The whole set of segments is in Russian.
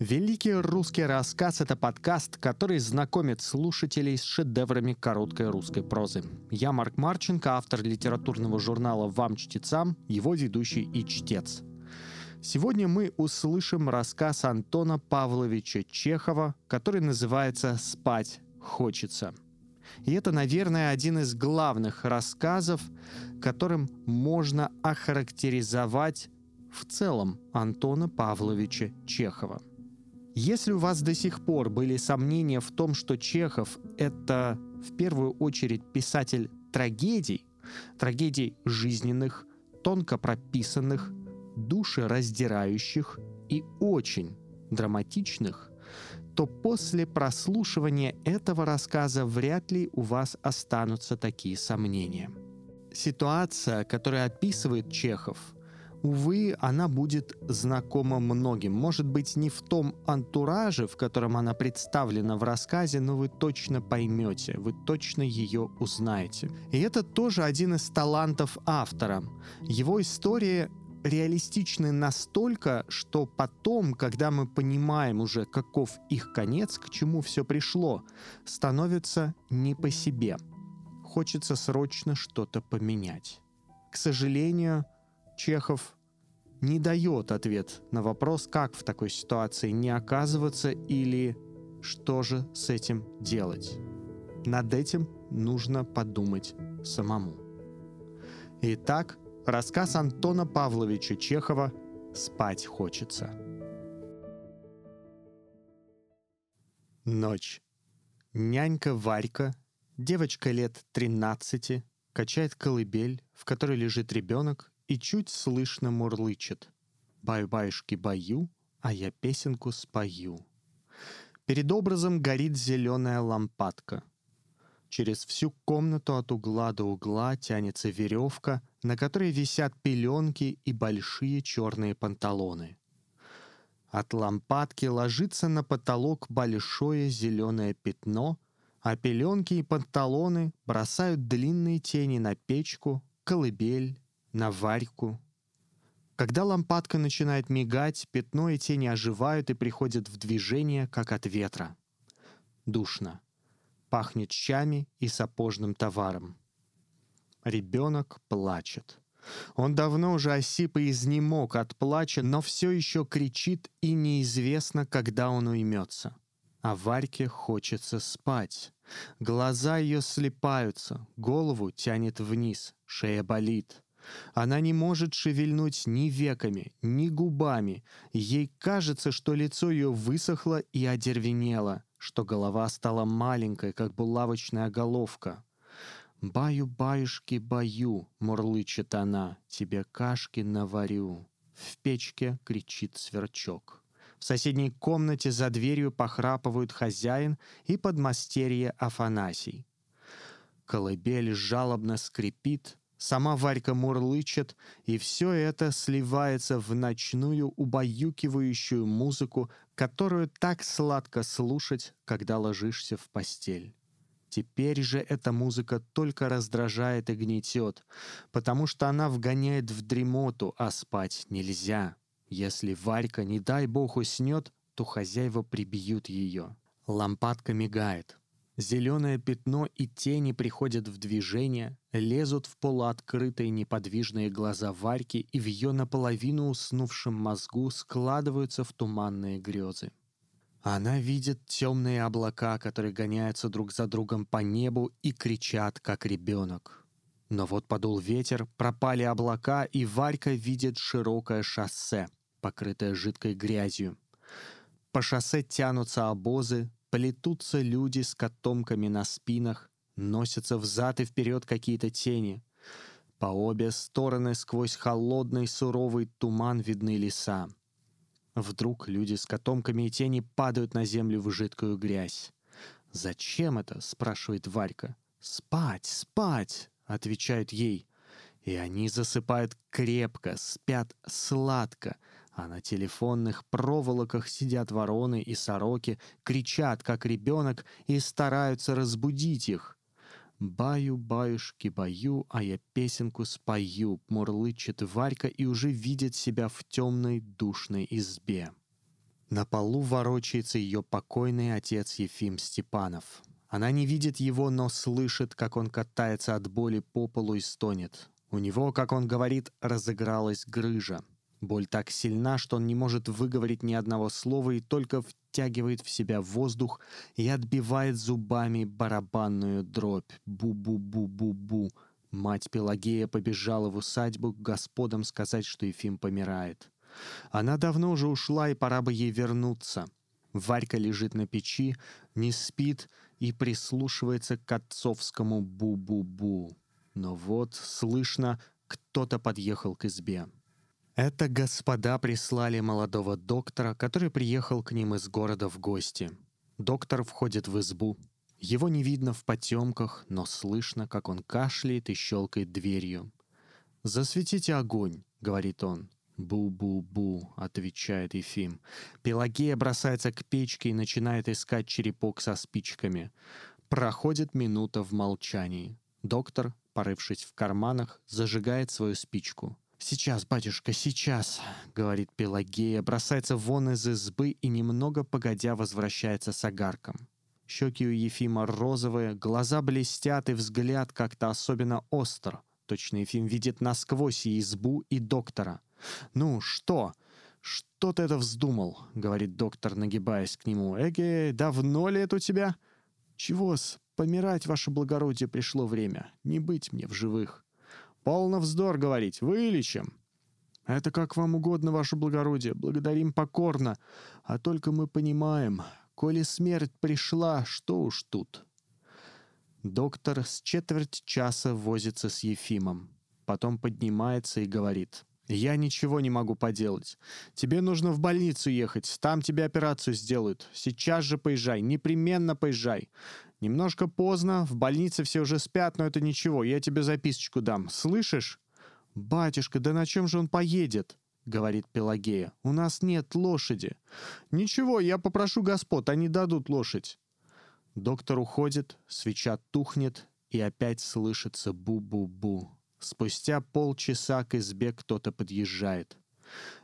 Великий русский рассказ — это подкаст, который знакомит слушателей с шедеврами короткой русской прозы. Я Марк Марченко, автор литературного журнала «Вам, чтецам», его ведущий и чтец. Сегодня мы услышим рассказ Антона Павловича Чехова, который называется «Спать хочется». И это, наверное, один из главных рассказов, которым можно охарактеризовать в целом Антона Павловича Чехова. Если у вас до сих пор были сомнения в том, что Чехов — это в первую очередь писатель трагедий, трагедий жизненных, тонко прописанных, душераздирающих и очень драматичных, то после прослушивания этого рассказа вряд ли у вас останутся такие сомнения. Ситуация, которую описывает Чехов — увы, она будет знакома многим. Может быть, не в том антураже, в котором она представлена в рассказе, но вы точно поймете, вы точно ее узнаете. И это тоже один из талантов автора. Его история реалистичны настолько, что потом, когда мы понимаем уже, каков их конец, к чему все пришло, становится не по себе. Хочется срочно что-то поменять. К сожалению, Чехов не дает ответ на вопрос, как в такой ситуации не оказываться или что же с этим делать. Над этим нужно подумать самому. Итак, рассказ Антона Павловича Чехова «Спать хочется». Ночь. Нянька Варька, девочка лет 13, качает колыбель, в которой лежит ребенок и чуть слышно мурлычет. «Баю-баюшки-баю, а я песенку спою». Перед образом горит зеленая лампадка. Через всю комнату от угла до угла тянется веревка, на которой висят пеленки и большие черные панталоны. От лампадки ложится на потолок большое зеленое пятно, а пеленки и панталоны бросают длинные тени на печку, колыбель, на Варьку. Когда лампадка начинает мигать, пятно и тени оживают и приходят в движение, как от ветра. Душно. Пахнет щами и сапожным товаром. Ребенок плачет. Он давно уже осип и изнемог от плача, но все еще кричит, и неизвестно, когда он уймется. А Варьке хочется спать. Глаза ее слепаются, голову тянет вниз, шея болит. Она не может шевельнуть ни веками, ни губами. Ей кажется, что лицо ее высохло и одервенело, что голова стала маленькой, как булавочная головка. «Баю-баюшки-баю», — мурлычет она, — «тебе кашки наварю». В печке кричит сверчок. В соседней комнате за дверью похрапывают хозяин и подмастерье Афанасий. Колыбель жалобно скрипит, Сама Варька мурлычет, и все это сливается в ночную убаюкивающую музыку, которую так сладко слушать, когда ложишься в постель. Теперь же эта музыка только раздражает и гнетет, потому что она вгоняет в дремоту, а спать нельзя. Если Варька, не дай бог, уснет, то хозяева прибьют ее. Лампадка мигает. Зеленое пятно и тени приходят в движение, лезут в полуоткрытые неподвижные глаза Варьки и в ее наполовину уснувшем мозгу складываются в туманные грезы. Она видит темные облака, которые гоняются друг за другом по небу и кричат, как ребенок. Но вот подул ветер, пропали облака, и Варька видит широкое шоссе, покрытое жидкой грязью. По шоссе тянутся обозы, Плетутся люди с котомками на спинах, носятся взад и вперед какие-то тени. По обе стороны сквозь холодный суровый туман видны леса. Вдруг люди с котомками и тени падают на землю в жидкую грязь. «Зачем это?» — спрашивает Варька. «Спать, спать!» — отвечают ей. И они засыпают крепко, спят сладко, а на телефонных проволоках сидят вороны и сороки, кричат, как ребенок, и стараются разбудить их. «Баю-баюшки-баю, а я песенку спою», — мурлычет Варька и уже видит себя в темной душной избе. На полу ворочается ее покойный отец Ефим Степанов. Она не видит его, но слышит, как он катается от боли по полу и стонет. У него, как он говорит, разыгралась грыжа. Боль так сильна, что он не может выговорить ни одного слова и только втягивает в себя воздух и отбивает зубами барабанную дробь. Бу-бу-бу-бу-бу. Мать Пелагея побежала в усадьбу к господам сказать, что Ефим помирает. Она давно уже ушла, и пора бы ей вернуться. Варька лежит на печи, не спит и прислушивается к отцовскому бу-бу-бу. Но вот, слышно, кто-то подъехал к избе. Это господа прислали молодого доктора, который приехал к ним из города в гости. Доктор входит в избу. Его не видно в потемках, но слышно, как он кашляет и щелкает дверью. «Засветите огонь», — говорит он. «Бу-бу-бу», — отвечает Ефим. Пелагея бросается к печке и начинает искать черепок со спичками. Проходит минута в молчании. Доктор, порывшись в карманах, зажигает свою спичку. «Сейчас, батюшка, сейчас», — говорит Пелагея, бросается вон из избы и немного погодя возвращается с огарком. Щеки у Ефима розовые, глаза блестят и взгляд как-то особенно остр. Точно Ефим видит насквозь и избу, и доктора. «Ну, что? Что ты это вздумал?» — говорит доктор, нагибаясь к нему. «Эге, давно ли это у тебя?» «Чего-с? Помирать, ваше благородие, пришло время. Не быть мне в живых». «Полно вздор говорить. Вылечим». «Это как вам угодно, ваше благородие. Благодарим покорно. А только мы понимаем, коли смерть пришла, что уж тут». Доктор с четверть часа возится с Ефимом. Потом поднимается и говорит. «Я ничего не могу поделать. Тебе нужно в больницу ехать. Там тебе операцию сделают. Сейчас же поезжай. Непременно поезжай. Немножко поздно. В больнице все уже спят, но это ничего. Я тебе записочку дам. Слышишь?» «Батюшка, да на чем же он поедет?» — говорит Пелагея. «У нас нет лошади». «Ничего, я попрошу господ, они дадут лошадь». Доктор уходит, свеча тухнет, и опять слышится бу-бу-бу. Спустя полчаса к избе кто-то подъезжает.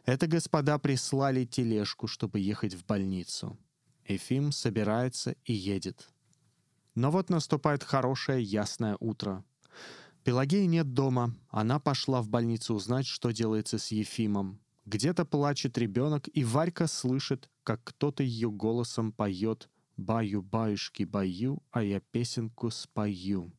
Это господа прислали тележку, чтобы ехать в больницу. Эфим собирается и едет. Но вот наступает хорошее ясное утро. Пелагеи нет дома. Она пошла в больницу узнать, что делается с Ефимом. Где-то плачет ребенок, и Варька слышит, как кто-то ее голосом поет «Баю-баюшки-баю, а я песенку спою».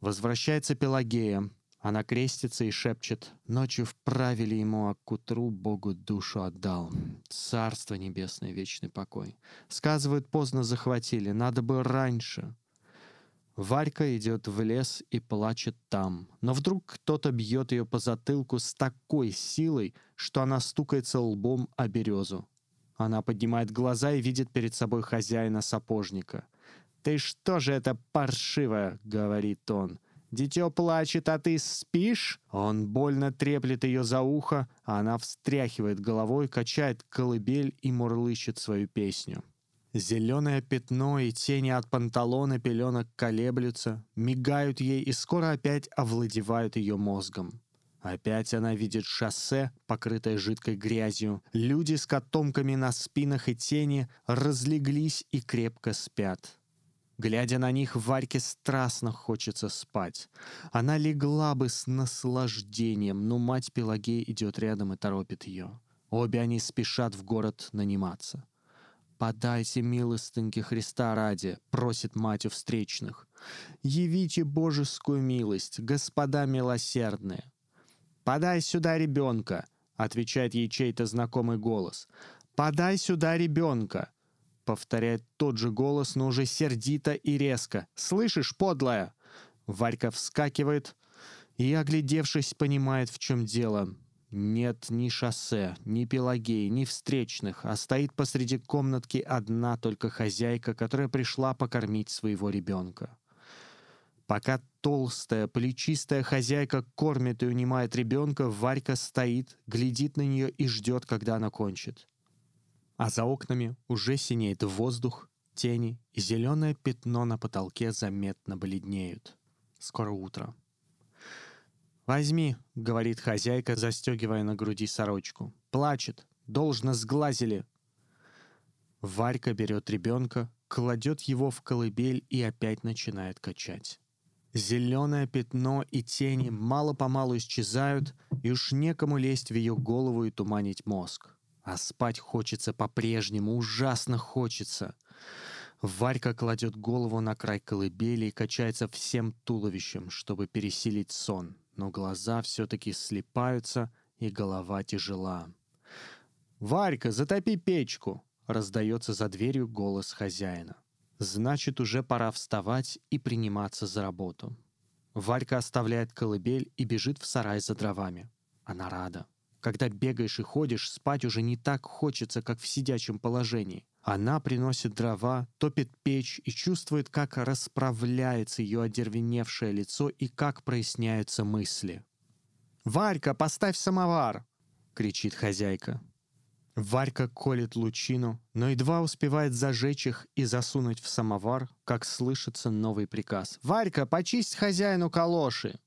Возвращается Пелагея. Она крестится и шепчет. Ночью вправили ему, а к утру Богу душу отдал. Царство небесное, вечный покой. Сказывают, поздно захватили, надо бы раньше. Варька идет в лес и плачет там. Но вдруг кто-то бьет ее по затылку с такой силой, что она стукается лбом о березу. Она поднимает глаза и видит перед собой хозяина сапожника. «Ты что же это паршивое?» — говорит он. «Дитё плачет, а ты спишь?» Он больно треплет ее за ухо, а она встряхивает головой, качает колыбель и мурлычет свою песню. Зеленое пятно и тени от панталона пеленок колеблются, мигают ей и скоро опять овладевают ее мозгом. Опять она видит шоссе, покрытое жидкой грязью. Люди с котомками на спинах и тени разлеглись и крепко спят. Глядя на них, Варьке страстно хочется спать. Она легла бы с наслаждением, но мать Пелагея идет рядом и торопит ее. Обе они спешат в город наниматься. «Подайте милостыньки Христа ради», — просит мать у встречных. «Явите божескую милость, господа милосердные». «Подай сюда ребенка», — отвечает ей чей-то знакомый голос. «Подай сюда ребенка». Повторяет тот же голос, но уже сердито и резко. «Слышишь, подлая?» Варька вскакивает и, оглядевшись, понимает, в чем дело. Нет ни шоссе, ни Пелагеи, ни встречных, а стоит посреди комнатки одна только хозяйка, которая пришла покормить своего ребенка. Пока толстая, плечистая хозяйка кормит и унимает ребенка, Варька стоит, глядит на нее и ждет, когда она кончит а за окнами уже синеет воздух, тени и зеленое пятно на потолке заметно бледнеют. Скоро утро. «Возьми», — говорит хозяйка, застегивая на груди сорочку. «Плачет. Должно сглазили». Варька берет ребенка, кладет его в колыбель и опять начинает качать. Зеленое пятно и тени мало-помалу исчезают, и уж некому лезть в ее голову и туманить мозг. А спать хочется по-прежнему, ужасно хочется. Варька кладет голову на край колыбели и качается всем туловищем, чтобы пересилить сон, но глаза все-таки слепаются, и голова тяжела. «Варька, затопи печку!» — раздается за дверью голос хозяина. Значит, уже пора вставать и приниматься за работу. Варька оставляет колыбель и бежит в сарай за дровами. Она рада. Когда бегаешь и ходишь, спать уже не так хочется, как в сидячем положении. Она приносит дрова, топит печь и чувствует, как расправляется ее одервеневшее лицо и как проясняются мысли. «Варька, поставь самовар!» — кричит хозяйка. Варька колет лучину, но едва успевает зажечь их и засунуть в самовар, как слышится новый приказ. «Варька, почисть хозяину калоши!»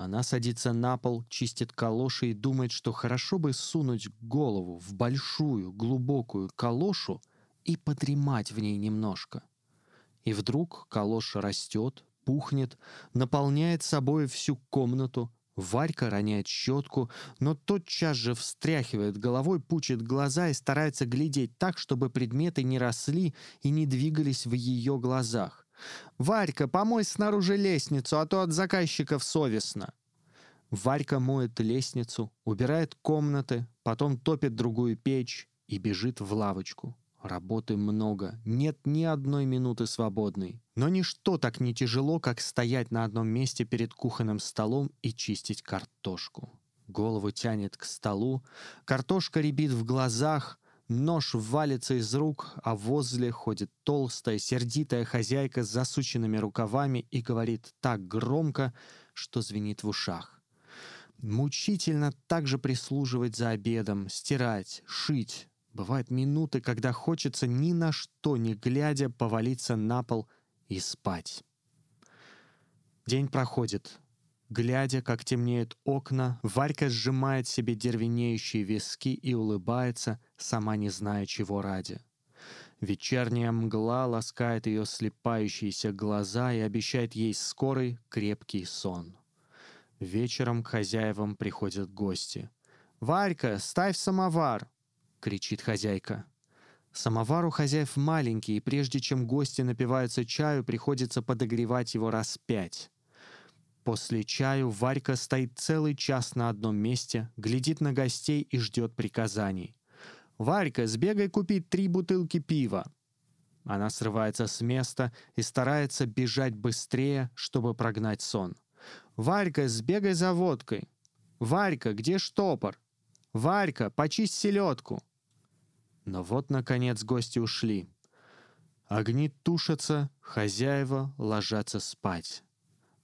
Она садится на пол, чистит калоши и думает, что хорошо бы сунуть голову в большую, глубокую калошу и подремать в ней немножко. И вдруг калоша растет, пухнет, наполняет собой всю комнату, Варька роняет щетку, но тотчас же встряхивает головой, пучит глаза и старается глядеть так, чтобы предметы не росли и не двигались в ее глазах. «Варька, помой снаружи лестницу, а то от заказчиков совестно». Варька моет лестницу, убирает комнаты, потом топит другую печь и бежит в лавочку. Работы много, нет ни одной минуты свободной. Но ничто так не тяжело, как стоять на одном месте перед кухонным столом и чистить картошку. Голову тянет к столу, картошка рябит в глазах, нож валится из рук, а возле ходит толстая, сердитая хозяйка с засученными рукавами и говорит так громко, что звенит в ушах. Мучительно также прислуживать за обедом, стирать, шить, Бывают минуты, когда хочется ни на что не глядя повалиться на пол и спать. День проходит. Глядя, как темнеют окна, Варька сжимает себе дервенеющие виски и улыбается, сама не зная, чего ради. Вечерняя мгла ласкает ее слепающиеся глаза и обещает ей скорый крепкий сон. Вечером к хозяевам приходят гости. «Варька, ставь самовар!» — кричит хозяйка. Самовар у хозяев маленький, и прежде чем гости напиваются чаю, приходится подогревать его раз пять. После чаю Варька стоит целый час на одном месте, глядит на гостей и ждет приказаний. «Варька, сбегай купить три бутылки пива!» Она срывается с места и старается бежать быстрее, чтобы прогнать сон. «Варька, сбегай за водкой!» «Варька, где штопор?» «Варька, почисть селедку!» Но вот, наконец, гости ушли. Огни тушатся, хозяева ложатся спать.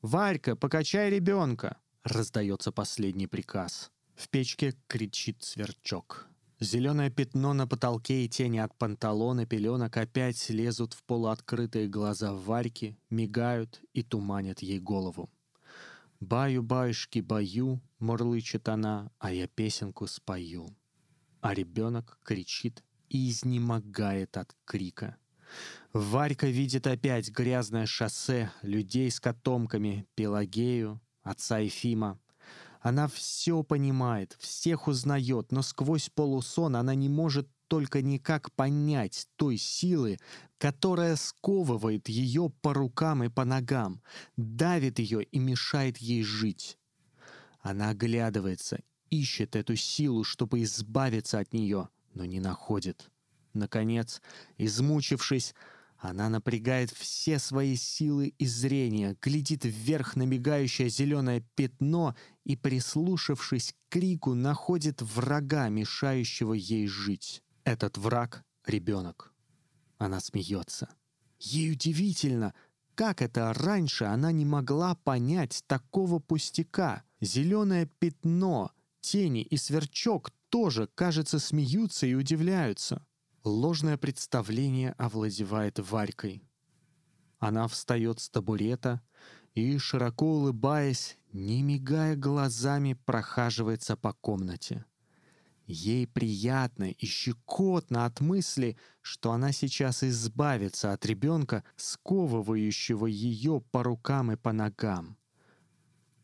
«Варька, покачай ребенка!» — раздается последний приказ. В печке кричит сверчок. Зеленое пятно на потолке и тени от панталона пеленок опять лезут в полуоткрытые глаза Варьки, мигают и туманят ей голову. «Баю-баюшки, баю», — мурлычет она, а я песенку спою. А ребенок кричит и изнемогает от крика. Варька видит опять грязное шоссе, людей с котомками, Пелагею, отца Ефима. Она все понимает, всех узнает, но сквозь полусон она не может только никак понять той силы, которая сковывает ее по рукам и по ногам, давит ее и мешает ей жить. Она оглядывается, ищет эту силу, чтобы избавиться от нее, но не находит. Наконец, измучившись, она напрягает все свои силы и зрения, глядит вверх на мигающее зеленое пятно и, прислушавшись к крику, находит врага, мешающего ей жить. Этот враг — ребенок. Она смеется. Ей удивительно, как это раньше она не могла понять такого пустяка. Зеленое пятно, тени и сверчок тоже, кажется, смеются и удивляются. Ложное представление овладевает Варькой. Она встает с табурета и, широко улыбаясь, не мигая глазами, прохаживается по комнате. Ей приятно и щекотно от мысли, что она сейчас избавится от ребенка, сковывающего ее по рукам и по ногам.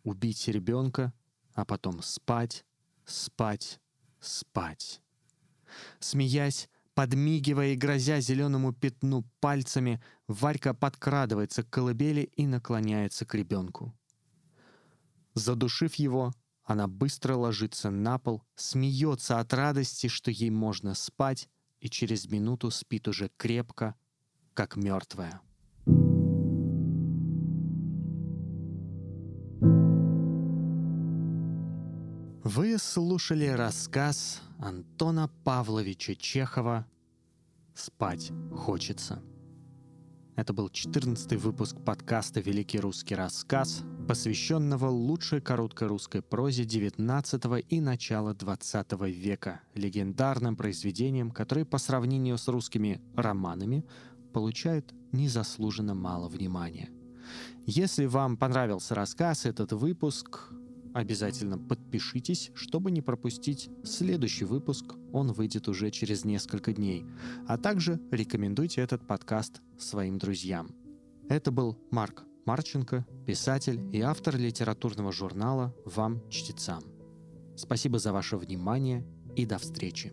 Убить ребенка, а потом спать, спать, спать. Смеясь, подмигивая и грозя зеленому пятну пальцами, Варька подкрадывается к колыбели и наклоняется к ребенку. Задушив его, она быстро ложится на пол, смеется от радости, что ей можно спать, и через минуту спит уже крепко, как мертвая. Вы слушали рассказ Антона Павловича Чехова «Спать хочется». Это был 14 выпуск подкаста «Великий русский рассказ», посвященного лучшей короткой русской прозе XIX и начала XX века, легендарным произведениям, которые по сравнению с русскими романами получают незаслуженно мало внимания. Если вам понравился рассказ, этот выпуск, Обязательно подпишитесь, чтобы не пропустить следующий выпуск. Он выйдет уже через несколько дней. А также рекомендуйте этот подкаст своим друзьям. Это был Марк Марченко, писатель и автор литературного журнала «Вам, чтецам». Спасибо за ваше внимание и до встречи.